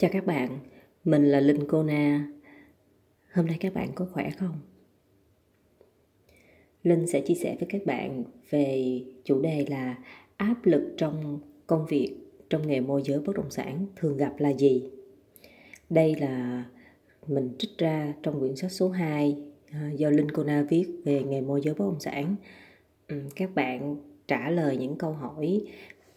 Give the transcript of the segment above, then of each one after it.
Chào các bạn, mình là Linh Cô Na. Hôm nay các bạn có khỏe không? Linh sẽ chia sẻ với các bạn về chủ đề là áp lực trong công việc trong nghề môi giới bất động sản thường gặp là gì? Đây là mình trích ra trong quyển sách số 2 à, do Linh Cô Na viết về nghề môi giới bất động sản. Các bạn trả lời những câu hỏi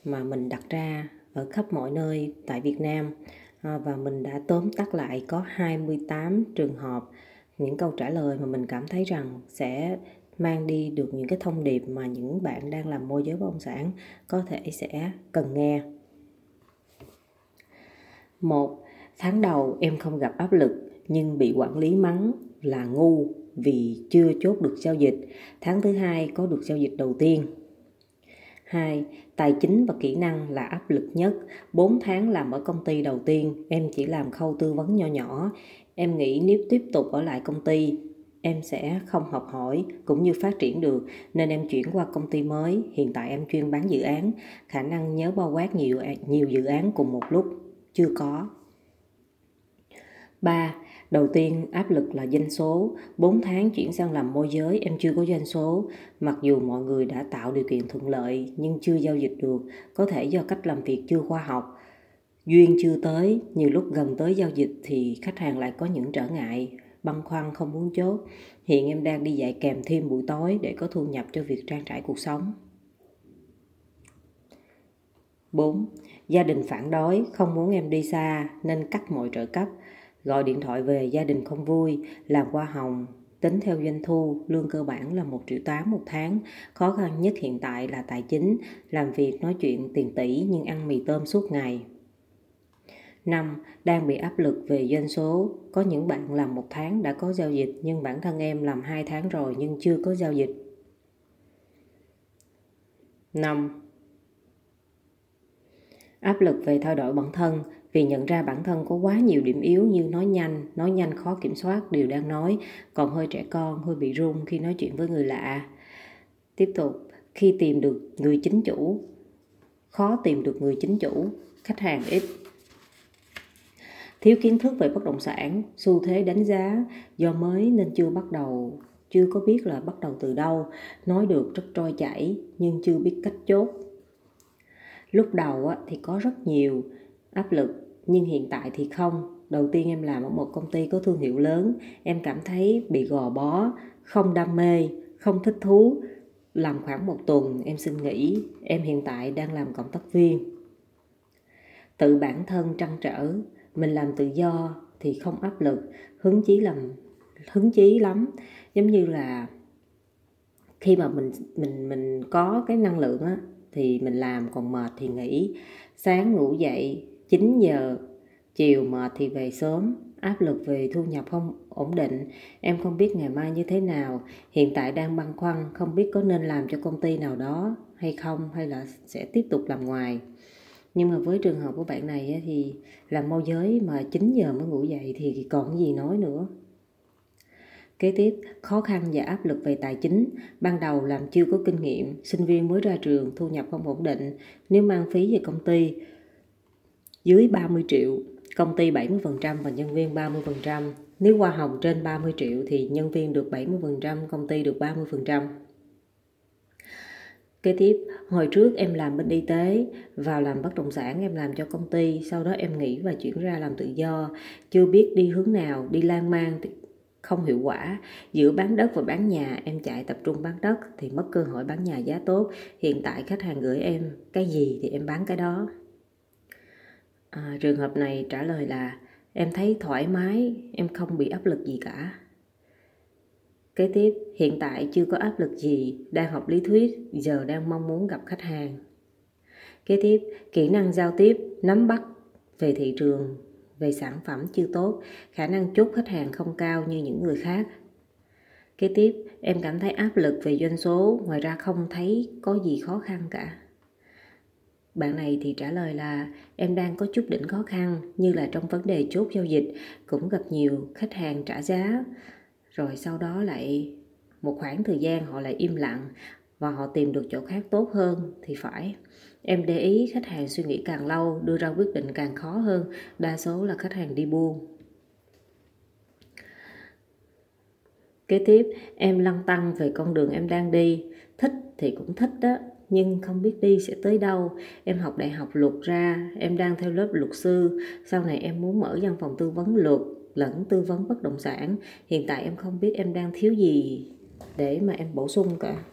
mà mình đặt ra ở khắp mọi nơi tại Việt Nam Ờ, và mình đã tóm tắt lại có 28 trường hợp những câu trả lời mà mình cảm thấy rằng sẽ mang đi được những cái thông điệp mà những bạn đang làm môi giới bất động sản có thể sẽ cần nghe. Một, tháng đầu em không gặp áp lực nhưng bị quản lý mắng là ngu vì chưa chốt được giao dịch. Tháng thứ hai có được giao dịch đầu tiên. 2. Tài chính và kỹ năng là áp lực nhất. 4 tháng làm ở công ty đầu tiên, em chỉ làm khâu tư vấn nho nhỏ. Em nghĩ nếu tiếp tục ở lại công ty, em sẽ không học hỏi cũng như phát triển được nên em chuyển qua công ty mới. Hiện tại em chuyên bán dự án, khả năng nhớ bao quát nhiều nhiều dự án cùng một lúc chưa có. 3. Đầu tiên áp lực là doanh số, 4 tháng chuyển sang làm môi giới em chưa có doanh số, mặc dù mọi người đã tạo điều kiện thuận lợi nhưng chưa giao dịch được, có thể do cách làm việc chưa khoa học. Duyên chưa tới, nhiều lúc gần tới giao dịch thì khách hàng lại có những trở ngại, băn khoăn không muốn chốt. Hiện em đang đi dạy kèm thêm buổi tối để có thu nhập cho việc trang trải cuộc sống. 4. Gia đình phản đối, không muốn em đi xa nên cắt mọi trợ cấp. Gọi điện thoại về gia đình không vui, làm qua hồng, tính theo doanh thu, lương cơ bản là 1 triệu 8 một tháng. Khó khăn nhất hiện tại là tài chính, làm việc nói chuyện tiền tỷ nhưng ăn mì tôm suốt ngày. 5. Đang bị áp lực về doanh số. Có những bạn làm một tháng đã có giao dịch nhưng bản thân em làm 2 tháng rồi nhưng chưa có giao dịch. 5. Áp lực về thay đổi bản thân, vì nhận ra bản thân có quá nhiều điểm yếu như nói nhanh, nói nhanh khó kiểm soát điều đang nói, còn hơi trẻ con, hơi bị run khi nói chuyện với người lạ. Tiếp tục, khi tìm được người chính chủ, khó tìm được người chính chủ, khách hàng ít. Thiếu kiến thức về bất động sản, xu thế đánh giá, do mới nên chưa bắt đầu, chưa có biết là bắt đầu từ đâu, nói được rất trôi chảy nhưng chưa biết cách chốt. Lúc đầu thì có rất nhiều áp lực, nhưng hiện tại thì không. Đầu tiên em làm ở một công ty có thương hiệu lớn, em cảm thấy bị gò bó, không đam mê, không thích thú. Làm khoảng một tuần, em xin nghỉ. Em hiện tại đang làm cộng tác viên. Tự bản thân trăn trở, mình làm tự do thì không áp lực, hứng chí làm, hứng chí lắm. Giống như là khi mà mình mình mình có cái năng lượng á, thì mình làm, còn mệt thì nghỉ. Sáng ngủ dậy 9 giờ chiều mệt thì về sớm. Áp lực về thu nhập không ổn định. Em không biết ngày mai như thế nào. Hiện tại đang băn khoăn không biết có nên làm cho công ty nào đó hay không hay là sẽ tiếp tục làm ngoài. Nhưng mà với trường hợp của bạn này thì làm môi giới mà 9 giờ mới ngủ dậy thì còn gì nói nữa. Kế tiếp, khó khăn và áp lực về tài chính. Ban đầu làm chưa có kinh nghiệm, sinh viên mới ra trường, thu nhập không ổn định. Nếu mang phí về công ty, dưới 30 triệu, công ty 70% và nhân viên 30%. Nếu hoa hồng trên 30 triệu thì nhân viên được 70%, công ty được 30%. Kế tiếp, hồi trước em làm bên y tế, vào làm bất động sản em làm cho công ty, sau đó em nghỉ và chuyển ra làm tự do, chưa biết đi hướng nào, đi lan man thì không hiệu quả. Giữa bán đất và bán nhà em chạy tập trung bán đất thì mất cơ hội bán nhà giá tốt. Hiện tại khách hàng gửi em cái gì thì em bán cái đó. À, trường hợp này trả lời là em thấy thoải mái, em không bị áp lực gì cả. Kế tiếp, hiện tại chưa có áp lực gì, đang học lý thuyết, giờ đang mong muốn gặp khách hàng. Kế tiếp, kỹ năng giao tiếp, nắm bắt về thị trường, về sản phẩm chưa tốt, khả năng chốt khách hàng không cao như những người khác. Kế tiếp, em cảm thấy áp lực về doanh số, ngoài ra không thấy có gì khó khăn cả. Bạn này thì trả lời là em đang có chút đỉnh khó khăn như là trong vấn đề chốt giao dịch cũng gặp nhiều khách hàng trả giá rồi sau đó lại một khoảng thời gian họ lại im lặng và họ tìm được chỗ khác tốt hơn thì phải Em để ý khách hàng suy nghĩ càng lâu, đưa ra quyết định càng khó hơn, đa số là khách hàng đi buông. Kế tiếp, em lăn tăng về con đường em đang đi. Thích thì cũng thích đó, nhưng không biết đi sẽ tới đâu. Em học đại học luật ra, em đang theo lớp luật sư. Sau này em muốn mở văn phòng tư vấn luật, lẫn tư vấn bất động sản. Hiện tại em không biết em đang thiếu gì để mà em bổ sung cả.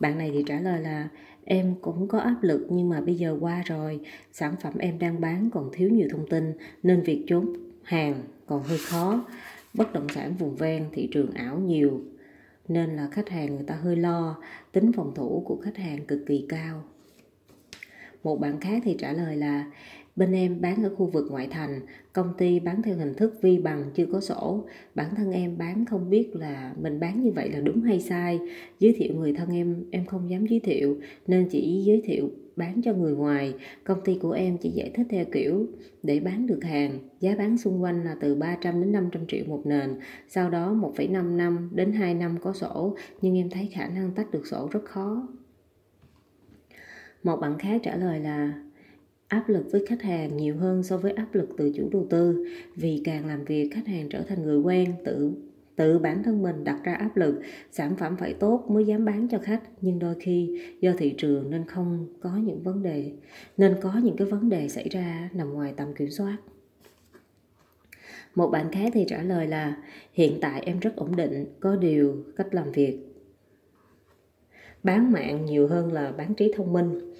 Bạn này thì trả lời là em cũng có áp lực nhưng mà bây giờ qua rồi, sản phẩm em đang bán còn thiếu nhiều thông tin nên việc chốt hàng còn hơi khó. Bất động sản vùng ven thị trường ảo nhiều nên là khách hàng người ta hơi lo, tính phòng thủ của khách hàng cực kỳ cao. Một bạn khác thì trả lời là Bên em bán ở khu vực ngoại thành, công ty bán theo hình thức vi bằng chưa có sổ. Bản thân em bán không biết là mình bán như vậy là đúng hay sai. Giới thiệu người thân em, em không dám giới thiệu, nên chỉ giới thiệu bán cho người ngoài. Công ty của em chỉ giải thích theo kiểu để bán được hàng, giá bán xung quanh là từ 300 đến 500 triệu một nền. Sau đó 1,5 năm đến 2 năm có sổ, nhưng em thấy khả năng tách được sổ rất khó. Một bạn khác trả lời là áp lực với khách hàng nhiều hơn so với áp lực từ chủ đầu tư vì càng làm việc khách hàng trở thành người quen tự tự bản thân mình đặt ra áp lực sản phẩm phải tốt mới dám bán cho khách. Nhưng đôi khi do thị trường nên không có những vấn đề nên có những cái vấn đề xảy ra nằm ngoài tầm kiểm soát. Một bạn khác thì trả lời là hiện tại em rất ổn định có điều cách làm việc bán mạng nhiều hơn là bán trí thông minh.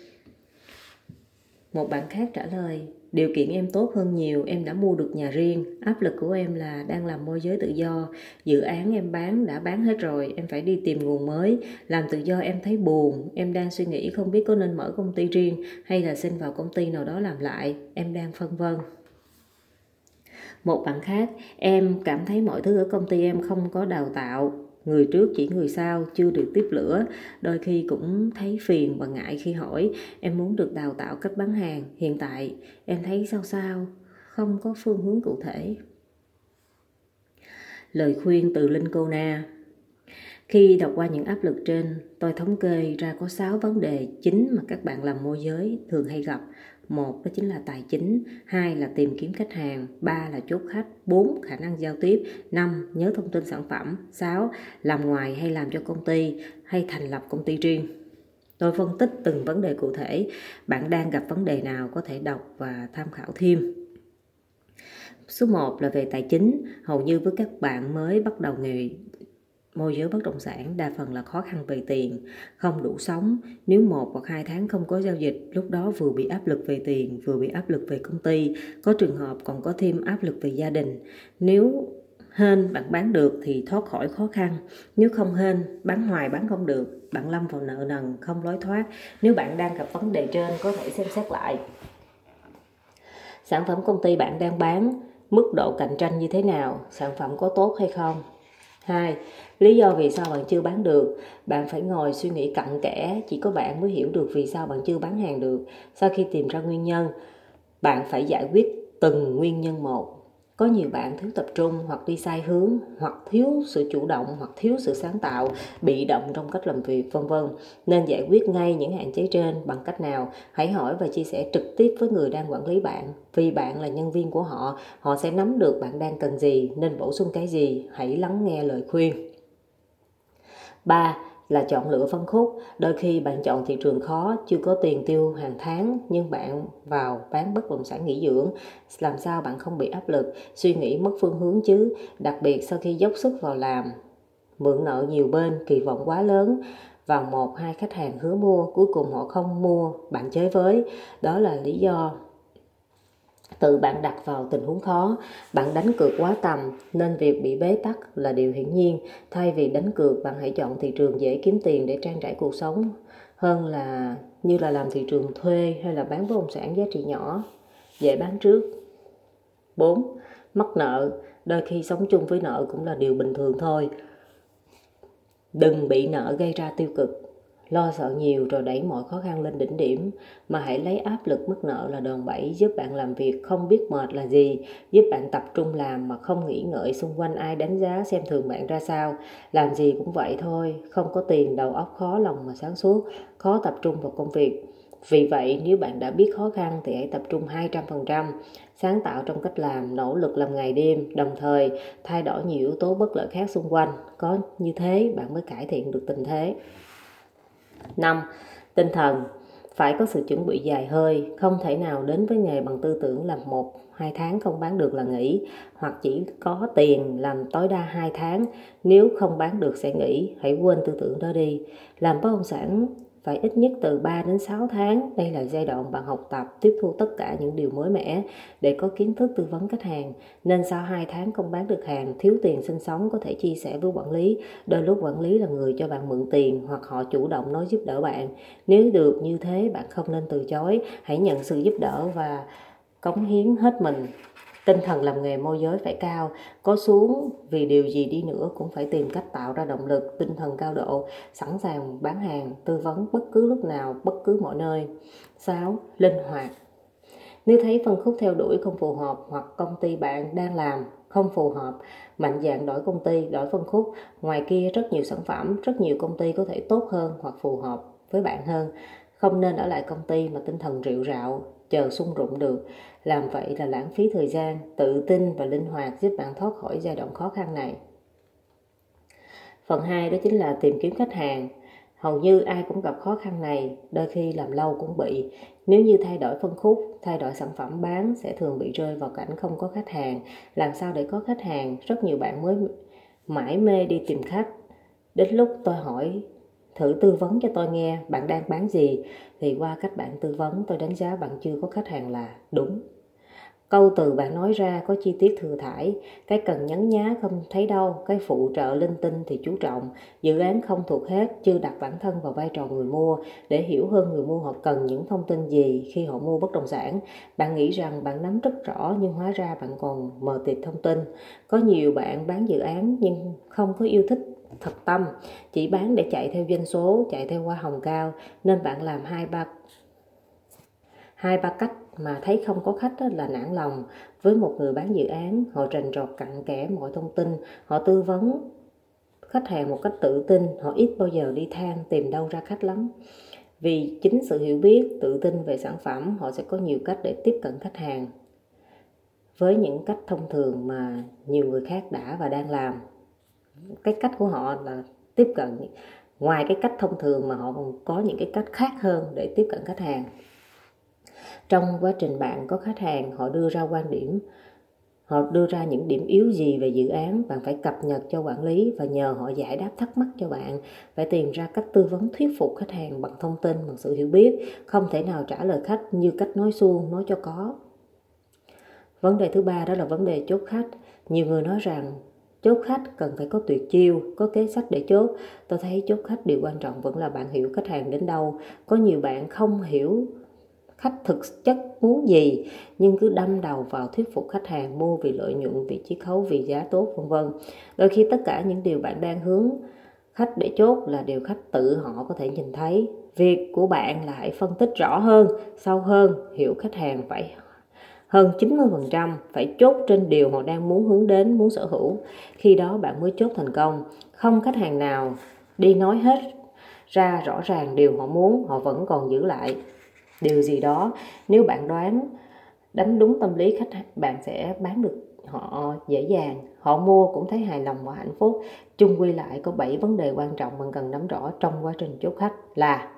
Một bạn khác trả lời, điều kiện em tốt hơn nhiều, em đã mua được nhà riêng. Áp lực của em là đang làm môi giới tự do. Dự án em bán đã bán hết rồi, em phải đi tìm nguồn mới. Làm tự do em thấy buồn, em đang suy nghĩ không biết có nên mở công ty riêng hay là xin vào công ty nào đó làm lại. Em đang phân vân. Một bạn khác, em cảm thấy mọi thứ ở công ty em không có đào tạo, người trước chỉ người sau, chưa được tiếp lửa. Đôi khi cũng thấy phiền và ngại khi hỏi, em muốn được đào tạo cách bán hàng, hiện tại em thấy sao sao? Không có phương hướng cụ thể. Lời khuyên từ linh cô na. Khi đọc qua những áp lực trên, tôi thống kê ra có 6 vấn đề chính mà các bạn làm môi giới thường hay gặp một đó chính là tài chính hai là tìm kiếm khách hàng ba là chốt khách bốn khả năng giao tiếp năm nhớ thông tin sản phẩm sáu làm ngoài hay làm cho công ty hay thành lập công ty riêng. Tôi phân tích từng vấn đề cụ thể bạn đang gặp vấn đề nào có thể đọc và tham khảo thêm. Số 1 là về tài chính, hầu như với các bạn mới bắt đầu nghề Môi giới bất động sản đa phần là khó khăn về tiền, không đủ sống. Nếu một hoặc hai tháng không có giao dịch, lúc đó vừa bị áp lực về tiền, vừa bị áp lực về công ty. Có trường hợp còn có thêm áp lực về gia đình. Nếu hên bạn bán được thì thoát khỏi khó khăn. Nếu không hên, bán hoài bán không được, bạn lâm vào nợ nần, không lối thoát. Nếu bạn đang gặp vấn đề trên, có thể xem xét lại. Sản phẩm công ty bạn đang bán, mức độ cạnh tranh như thế nào, sản phẩm có tốt hay không? 2. Lý do vì sao bạn chưa bán được? Bạn phải ngồi suy nghĩ cặn kẽ, chỉ có bạn mới hiểu được vì sao bạn chưa bán hàng được. Sau khi tìm ra nguyên nhân, bạn phải giải quyết từng nguyên nhân một. Có nhiều bạn thiếu tập trung hoặc đi sai hướng hoặc thiếu sự chủ động hoặc thiếu sự sáng tạo bị động trong cách làm việc vân vân. Nên giải quyết ngay những hạn chế trên bằng cách nào? Hãy hỏi và chia sẻ trực tiếp với người đang quản lý bạn. Vì bạn là nhân viên của họ họ sẽ nắm được bạn đang cần gì nên bổ sung cái gì. Hãy lắng nghe lời khuyên. 3 là chọn lựa phân khúc. Đôi khi bạn chọn thị trường khó, chưa có tiền tiêu hàng tháng nhưng bạn vào bán bất động sản nghỉ dưỡng. Làm sao bạn không bị áp lực, suy nghĩ mất phương hướng chứ, đặc biệt sau khi dốc sức vào làm. Mượn nợ nhiều bên, kỳ vọng quá lớn, vào một hai khách hàng hứa mua, cuối cùng họ không mua, bạn chơi với. Đó là lý do tự bạn đặt vào tình huống khó. Bạn đánh cược quá tầm, nên việc bị bế tắc là điều hiển nhiên. Thay vì đánh cược, bạn hãy chọn thị trường dễ kiếm tiền để trang trải cuộc sống, hơn là như là làm thị trường thuê hay là bán bất động sản giá trị nhỏ, dễ bán trước. 4. Mắc nợ. Đôi khi sống chung với nợ cũng là điều bình thường thôi. Đừng bị nợ gây ra tiêu cực lo sợ nhiều rồi đẩy mọi khó khăn lên đỉnh điểm mà hãy lấy áp lực mức nợ là đòn bẩy giúp bạn làm việc không biết mệt là gì giúp bạn tập trung làm mà không nghĩ ngợi xung quanh ai đánh giá xem thường bạn ra sao làm gì cũng vậy thôi không có tiền đầu óc khó lòng mà sáng suốt khó tập trung vào công việc Vì vậy, nếu bạn đã biết khó khăn thì hãy tập trung 200%, sáng tạo trong cách làm, nỗ lực làm ngày đêm, đồng thời thay đổi nhiều yếu tố bất lợi khác xung quanh. Có như thế bạn mới cải thiện được tình thế. 5. Tinh thần phải có sự chuẩn bị dài hơi, không thể nào đến với nghề bằng tư tưởng làm một hai tháng không bán được là nghỉ hoặc chỉ có tiền làm tối đa hai tháng nếu không bán được sẽ nghỉ hãy quên tư tưởng đó đi làm bất động sản phải ít nhất từ 3 đến 6 tháng. Đây là giai đoạn bạn học tập, tiếp thu tất cả những điều mới mẻ để có kiến thức tư vấn khách hàng. Nên sau 2 tháng không bán được hàng, thiếu tiền sinh sống có thể chia sẻ với quản lý. Đôi lúc quản lý là người cho bạn mượn tiền hoặc họ chủ động nói giúp đỡ bạn. Nếu được như thế, bạn không nên từ chối. Hãy nhận sự giúp đỡ và cống hiến hết mình tinh thần làm nghề môi giới phải cao, có xuống vì điều gì đi nữa cũng phải tìm cách tạo ra động lực, tinh thần cao độ, sẵn sàng bán hàng, tư vấn bất cứ lúc nào, bất cứ mọi nơi. 6. linh hoạt. Nếu thấy phân khúc theo đuổi không phù hợp hoặc công ty bạn đang làm không phù hợp, mạnh dạng đổi công ty, đổi phân khúc, ngoài kia rất nhiều sản phẩm, rất nhiều công ty có thể tốt hơn hoặc phù hợp với bạn hơn. Không nên ở lại công ty mà tinh thần rượu rạo, chờ sung rụng được làm vậy là lãng phí thời gian, tự tin và linh hoạt giúp bạn thoát khỏi giai đoạn khó khăn này. Phần 2 đó chính là tìm kiếm khách hàng. Hầu như ai cũng gặp khó khăn này, đôi khi làm lâu cũng bị. Nếu như thay đổi phân khúc, thay đổi sản phẩm bán sẽ thường bị rơi vào cảnh không có khách hàng. Làm sao để có khách hàng? Rất nhiều bạn mới mãi mê đi tìm khách. Đến lúc tôi hỏi thử tư vấn cho tôi nghe, bạn đang bán gì? Thì qua cách bạn tư vấn, tôi đánh giá bạn chưa có khách hàng là đúng. Câu từ bạn nói ra có chi tiết thừa thải, cái cần nhấn nhá không thấy đâu, cái phụ trợ linh tinh thì chú trọng, dự án không thuộc hết, chưa đặt bản thân vào vai trò người mua, để hiểu hơn người mua họ cần những thông tin gì khi họ mua bất động sản. Bạn nghĩ rằng bạn nắm rất rõ, nhưng hóa ra bạn còn mờ tịt thông tin. Có nhiều bạn bán dự án, nhưng không có yêu thích thật tâm. Chỉ bán để chạy theo doanh số, chạy theo hoa hồng cao. Nên bạn làm hai ba hai ba cách mà thấy không có khách là nản lòng. Với một người bán dự án, họ rành rọt cặn kẽ mọi thông tin, họ tư vấn khách hàng một cách tự tin, họ ít bao giờ đi than tìm đâu ra khách lắm. Vì chính sự hiểu biết, tự tin về sản phẩm, họ sẽ có nhiều cách để tiếp cận khách hàng. Với những cách thông thường mà nhiều người khác đã và đang làm cái cách của họ là tiếp cận ngoài cái cách thông thường mà họ còn có những cái cách khác hơn để tiếp cận khách hàng. Trong quá trình bạn có khách hàng, họ đưa ra quan điểm, họ đưa ra những điểm yếu gì về dự án, bạn phải cập nhật cho quản lý và nhờ họ giải đáp thắc mắc cho bạn. Phải tìm ra cách tư vấn thuyết phục khách hàng bằng thông tin, bằng sự hiểu biết, không thể nào trả lời khách như cách nói suông, nói cho có. Vấn đề thứ ba đó là vấn đề chốt khách. Nhiều người nói rằng chốt khách cần phải có tuyệt chiêu, có kế sách để chốt. Tôi thấy chốt khách điều quan trọng vẫn là bạn hiểu khách hàng đến đâu. Có nhiều bạn không hiểu khách thực chất muốn gì, nhưng cứ đâm đầu vào thuyết phục khách hàng mua vì lợi nhuận vì chiết khấu, vì giá tốt, vân vân. Đôi khi tất cả những điều bạn đang hướng khách để chốt là điều khách tự họ có thể nhìn thấy. Việc của bạn là hãy phân tích rõ hơn, sâu hơn, hiểu khách hàng phải hơn 90% phải chốt trên điều họ đang muốn hướng đến, muốn sở hữu. Khi đó bạn mới chốt thành công. Không khách hàng nào đi nói hết ra rõ ràng điều họ muốn, họ vẫn còn giữ lại điều gì đó. Nếu bạn đoán đánh đúng tâm lý khách hàng, bạn sẽ bán được họ dễ dàng. Họ mua cũng thấy hài lòng và hạnh phúc. Chung quy lại có 7 vấn đề quan trọng bạn cần nắm rõ trong quá trình chốt khách là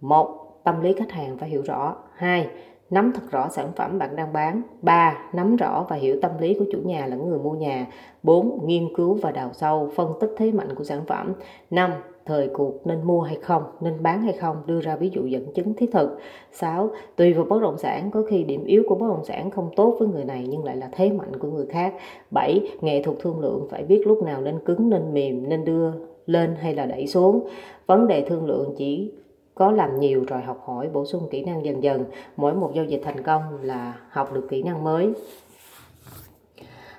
một Tâm lý khách hàng phải hiểu rõ. 2 nắm thật rõ sản phẩm bạn đang bán 3. Nắm rõ và hiểu tâm lý của chủ nhà lẫn người mua nhà 4. Nghiên cứu và đào sâu phân tích thế mạnh của sản phẩm 5. Thời cuộc nên mua hay không, nên bán hay không, đưa ra ví dụ dẫn chứng thiết thực 6. Tùy vào bất động sản, có khi điểm yếu của bất động sản không tốt với người này nhưng lại là thế mạnh của người khác 7. Nghệ thuật thương lượng phải biết lúc nào nên cứng nên mềm, nên đưa lên hay là đẩy xuống vấn đề thương lượng chỉ có làm nhiều rồi học hỏi bổ sung kỹ năng dần dần. Mỗi một giao dịch thành công là học được kỹ năng mới.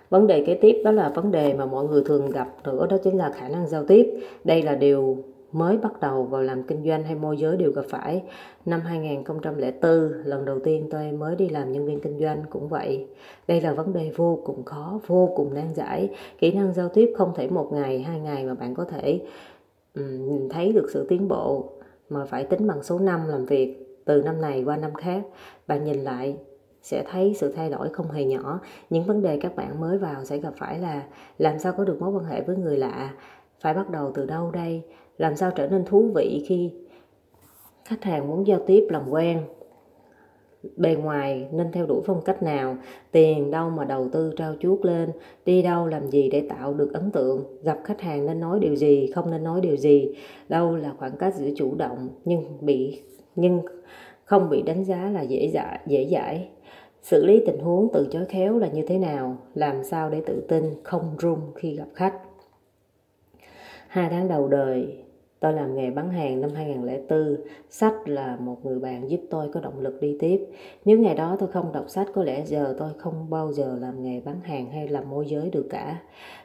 Vấn đề kế tiếp đó là vấn đề mà mọi người thường gặp nữa đó chính là khả năng giao tiếp. Đây là điều mới bắt đầu vào làm kinh doanh hay môi giới đều gặp phải. Năm 2004 lần đầu tiên tôi mới đi làm nhân viên kinh doanh cũng vậy. Đây là vấn đề vô cùng khó vô cùng nan giải. Kỹ năng giao tiếp không thể một ngày hai ngày mà bạn có thể um, nhìn thấy được sự tiến bộ mà phải tính bằng số năm làm việc từ năm này qua năm khác. Bạn nhìn lại sẽ thấy sự thay đổi không hề nhỏ. Những vấn đề các bạn mới vào sẽ gặp phải là làm sao có được mối quan hệ với người lạ? Phải bắt đầu từ đâu đây? Làm sao trở nên thú vị khi khách hàng muốn giao tiếp, làm quen? Bề ngoài nên theo đuổi phong cách nào, tiền đâu mà đầu tư trao chuốt lên, đi đâu làm gì để tạo được ấn tượng, gặp khách hàng nên nói điều gì, không nên nói điều gì. Đâu là khoảng cách giữa chủ động nhưng bị, nhưng không bị đánh giá là dễ dãi dễ dãi. Xử lý tình huống từ chối khéo là như thế nào, làm sao để tự tin, không run khi gặp khách. Hai tháng đầu đời Tôi làm nghề bán hàng năm 2004, sách là một người bạn giúp tôi có động lực đi tiếp. Nếu ngày đó tôi không đọc sách có lẽ giờ tôi không bao giờ làm nghề bán hàng hay làm môi giới được cả.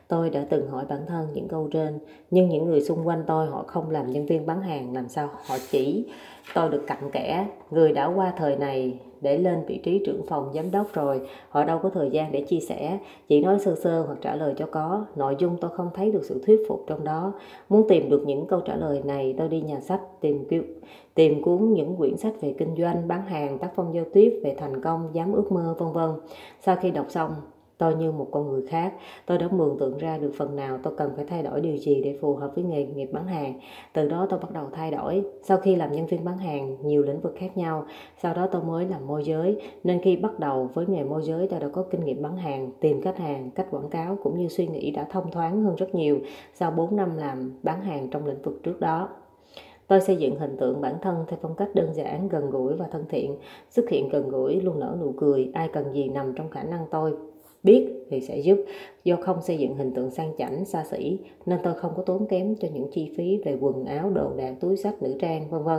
Tôi đã từng hỏi bản thân những câu trên, nhưng những người xung quanh tôi họ không làm nhân viên bán hàng làm sao họ chỉ tôi được cặn kẽ người đã qua thời này để lên vị trí trưởng phòng giám đốc rồi. Họ đâu có thời gian để chia sẻ, chỉ nói sơ sơ hoặc trả lời cho có. Nội dung tôi không thấy được sự thuyết phục trong đó. Muốn tìm được những câu trả lời này, tôi đi nhà sách tìm kiếm tìm cuốn những quyển sách về kinh doanh, bán hàng, tác phong giao tiếp, về thành công, dám ước mơ, vân vân. Sau khi đọc xong tôi như một con người khác. Tôi đã mường tượng ra được phần nào tôi cần phải thay đổi điều gì để phù hợp với nghề nghiệp bán hàng. Từ đó tôi bắt đầu thay đổi. Sau khi làm nhân viên bán hàng nhiều lĩnh vực khác nhau. Sau đó tôi mới làm môi giới. Nên khi bắt đầu với nghề môi giới tôi đã có kinh nghiệm bán hàng tìm khách hàng cách quảng cáo cũng như suy nghĩ đã thông thoáng hơn rất nhiều sau 4 năm làm bán hàng trong lĩnh vực trước đó. Tôi xây dựng hình tượng bản thân theo phong cách đơn giản, gần gũi và thân thiện, xuất hiện gần gũi, luôn nở nụ cười, ai cần gì nằm trong khả năng tôi? Biết thì sẽ giúp do không xây dựng hình tượng sang chảnh, xa xỉ, nên tôi không có tốn kém cho những chi phí về quần áo, đồ đạc, túi sách nữ trang, vân vân.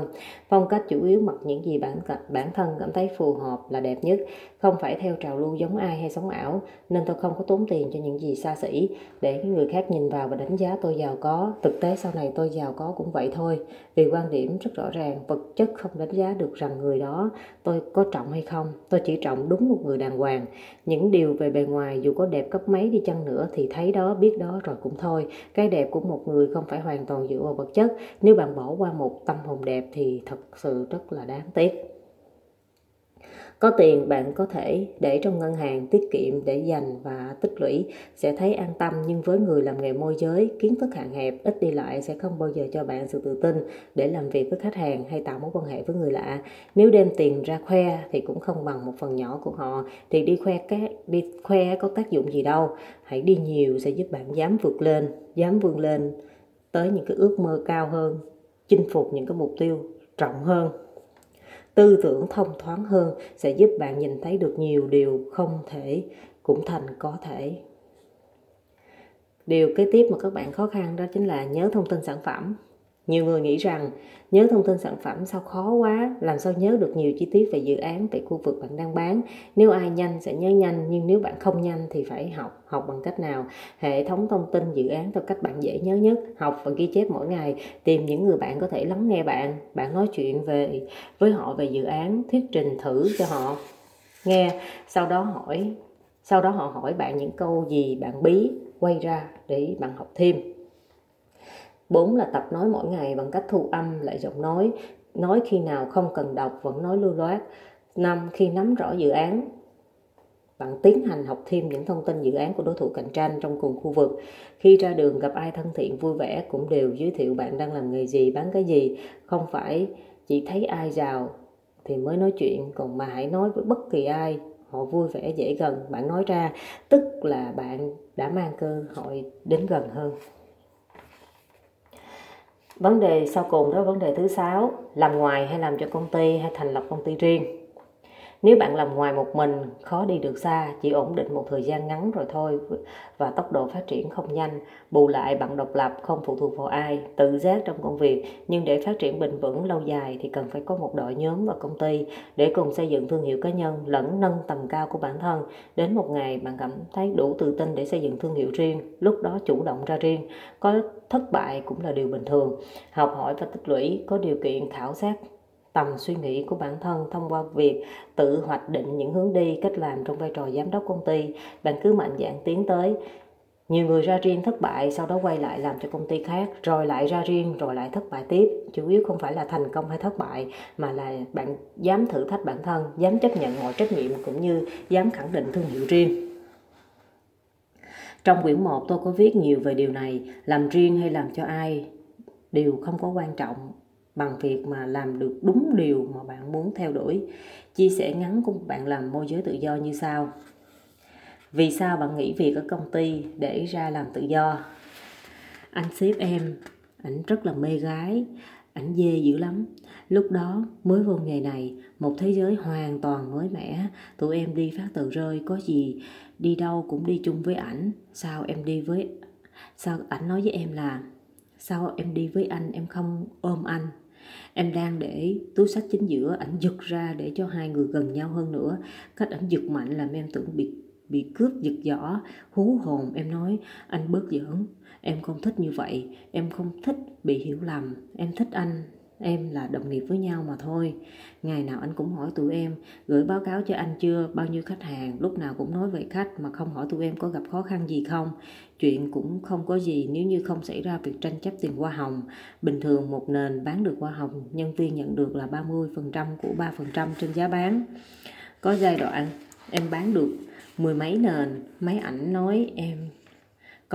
Phong cách chủ yếu mặc những gì bản bản thân cảm thấy phù hợp là đẹp nhất. Không phải theo trào lưu giống ai hay sống ảo, nên tôi không có tốn tiền cho những gì xa xỉ. Để người khác nhìn vào và đánh giá tôi giàu có, thực tế sau này tôi giàu có cũng vậy thôi. Vì quan điểm rất rõ ràng, vật chất không đánh giá được rằng người đó tôi có trọng hay không. Tôi chỉ trọng đúng một người đàng hoàng. Những điều về bề ngoài dù có đẹp cấp mấy đi chăng nữa thì thấy đó, biết đó rồi cũng thôi. Cái đẹp của một người không phải hoàn toàn dựa vào vật chất. Nếu bạn bỏ qua một tâm hồn đẹp thì thật sự rất là đáng tiếc có tiền bạn có thể để trong ngân hàng tiết kiệm để dành và tích lũy. Sẽ thấy an tâm, nhưng với người làm nghề môi giới, kiến thức hạn hẹp, ít đi lại sẽ không bao giờ cho bạn sự tự tin để làm việc với khách hàng hay tạo mối quan hệ với người lạ. Nếu đem tiền ra khoe thì cũng không bằng một phần nhỏ của họ. Thì đi khoe cái, đi khoe có tác dụng gì đâu. Hãy đi nhiều sẽ giúp bạn dám vượt lên, dám vươn lên tới những cái ước mơ cao hơn, chinh phục những cái mục tiêu trọng hơn tư tưởng thông thoáng hơn sẽ giúp bạn nhìn thấy được nhiều điều không thể, cũng thành có thể. Điều kế tiếp mà các bạn khó khăn đó chính là nhớ thông tin sản phẩm nhiều người nghĩ rằng nhớ thông tin sản phẩm sao khó quá, làm sao nhớ được nhiều chi tiết về dự án, về khu vực bạn đang bán. Nếu ai nhanh sẽ nhớ nhanh, nhưng nếu bạn không nhanh thì phải học. Học bằng cách nào? Hệ thống thông tin dự án theo cách bạn dễ nhớ nhất. Học và ghi chép mỗi ngày. Tìm những người bạn có thể lắng nghe bạn. Bạn nói chuyện về với họ về dự án, thuyết trình thử cho họ nghe. Sau đó hỏi sau đó họ hỏi bạn những câu gì bạn bí quay ra để bạn học thêm 4 là tập nói mỗi ngày bằng cách thu âm lại giọng nói, nói khi nào không cần đọc vẫn nói lưu loát. 5. Khi nắm rõ dự án, bạn tiến hành học thêm những thông tin dự án của đối thủ cạnh tranh trong cùng khu vực. Khi ra đường gặp ai thân thiện vui vẻ cũng đều giới thiệu bạn đang làm nghề gì, bán cái gì, không phải chỉ thấy ai giàu thì mới nói chuyện, còn mà hãy nói với bất kỳ ai họ vui vẻ dễ gần bạn nói ra tức là bạn đã mang cơ hội đến gần hơn vấn đề sau cùng đó vấn đề thứ sáu, làm ngoài hay làm cho công ty hay thành lập công ty riêng nếu bạn làm ngoài một mình, khó đi được xa, chỉ ổn định một thời gian ngắn rồi thôi và tốc độ phát triển không nhanh. Bù lại bạn độc lập, không phụ thuộc vào ai, tự giác trong công việc. Nhưng để phát triển bền vững lâu dài thì cần phải có một đội nhóm và công ty để cùng xây dựng thương hiệu cá nhân lẫn nâng tầm cao của bản thân. Đến một ngày bạn cảm thấy đủ tự tin để xây dựng thương hiệu riêng, lúc đó chủ động ra riêng. Có thất bại cũng là điều bình thường. Học hỏi và tích lũy, có điều kiện khảo sát tầm suy nghĩ của bản thân thông qua việc tự hoạch định những hướng đi, cách làm trong vai trò giám đốc công ty. Bạn cứ mạnh dạn tiến tới. Nhiều người ra riêng thất bại, sau đó quay lại làm cho công ty khác, rồi lại ra riêng, rồi lại thất bại tiếp. Chủ yếu không phải là thành công hay thất bại, mà là bạn dám thử thách bản thân, dám chấp nhận mọi trách nhiệm, cũng như dám khẳng định thương hiệu riêng. Trong quyển 1 tôi có viết nhiều về điều này, làm riêng hay làm cho ai, đều không có quan trọng bằng việc mà làm được đúng điều mà bạn muốn theo đuổi. Chia sẻ ngắn của bạn làm môi giới tự do như sau. Vì sao bạn nghỉ việc ở công ty để ra làm tự do? Anh sếp em, ảnh rất là mê gái, ảnh dê dữ lắm. Lúc đó, mới vô nghề này, một thế giới hoàn toàn mới mẻ. Tụi em đi phát tờ rơi, có gì đi đâu cũng đi chung với ảnh. Sao em đi với, sao ảnh nói với em là, sao em đi với anh, em không ôm anh? Em đang để túi sách chính giữa, ảnh giật ra để cho hai người gần nhau hơn nữa. Cách ảnh giật mạnh làm em tưởng bị bị cướp giật giỏ. Hú hồn, em nói, anh bớt giỡn. Em không thích như vậy. Em không thích bị hiểu lầm. Em thích anh em là đồng nghiệp với nhau mà thôi. Ngày nào anh cũng hỏi tụi em, gửi báo cáo cho anh chưa, bao nhiêu khách hàng, lúc nào cũng nói về khách mà không hỏi tụi em có gặp khó khăn gì không. Chuyện cũng không có gì nếu như không xảy ra việc tranh chấp tiền hoa hồng. Bình thường một nền bán được hoa hồng, nhân viên nhận được là 30% của 3% trên giá bán. Có giai đoạn em bán được mười mấy nền, máy ảnh nói em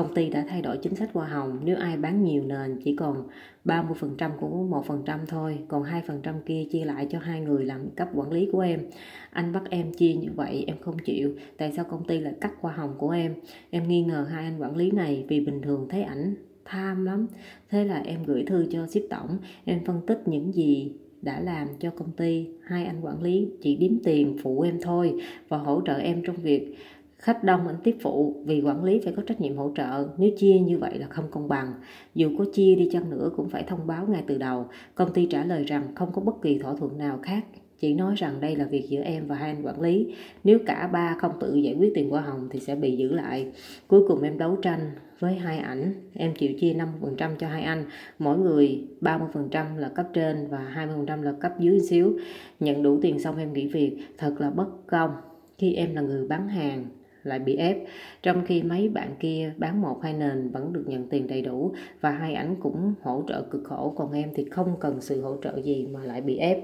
công ty đã thay đổi chính sách hoa hồng. Nếu ai bán nhiều nền chỉ còn 30% của 1% thôi, còn 2% kia chia lại cho hai người làm cấp quản lý của em. Anh bắt em chia như vậy, em không chịu. Tại sao công ty lại cắt hoa hồng của em? Em nghi ngờ hai anh quản lý này vì bình thường thấy ảnh tham lắm. Thế là em gửi thư cho ship tổng. Em phân tích những gì đã làm cho công ty. Hai anh quản lý chỉ đếm tiền phụ em thôi và hỗ trợ em trong việc khách đông anh tiếp phụ vì quản lý phải có trách nhiệm hỗ trợ. Nếu chia như vậy là không công bằng. Dù có chia đi chăng nữa cũng phải thông báo ngay từ đầu. Công ty trả lời rằng không có bất kỳ thỏa thuận nào khác. Chỉ nói rằng đây là việc giữa em và hai anh quản lý. Nếu cả ba không tự giải quyết tiền hoa hồng thì sẽ bị giữ lại. Cuối cùng em đấu tranh với hai ảnh. Em chịu chia 50% cho hai anh. Mỗi người 30% là cấp trên và 20% là cấp dưới xíu. Nhận đủ tiền xong em nghỉ việc. Thật là bất công. Khi em là người bán hàng lại bị ép. Trong khi mấy bạn kia bán một hai nền vẫn được nhận tiền đầy đủ và hai ảnh cũng hỗ trợ cực khổ còn em thì không cần sự hỗ trợ gì mà lại bị ép.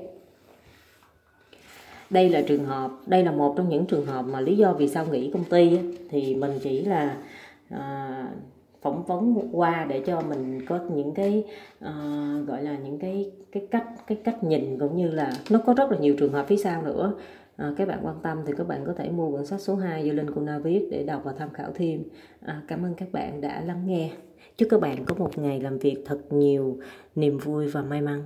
Đây là trường hợp đây là một trong những trường hợp mà lý do vì sao nghỉ công ty thì mình chỉ là à, phỏng vấn qua để cho mình có những cái uh, gọi là những cái cái cách cái cách nhìn cũng như là nó có rất là nhiều trường hợp phía sau nữa à, các bạn quan tâm thì các bạn có thể mua quyển sách số 2 do Linh Kuna viết để đọc và tham khảo thêm. À, cảm ơn các bạn đã lắng nghe. Chúc các bạn có một ngày làm việc thật nhiều niềm vui và may mắn.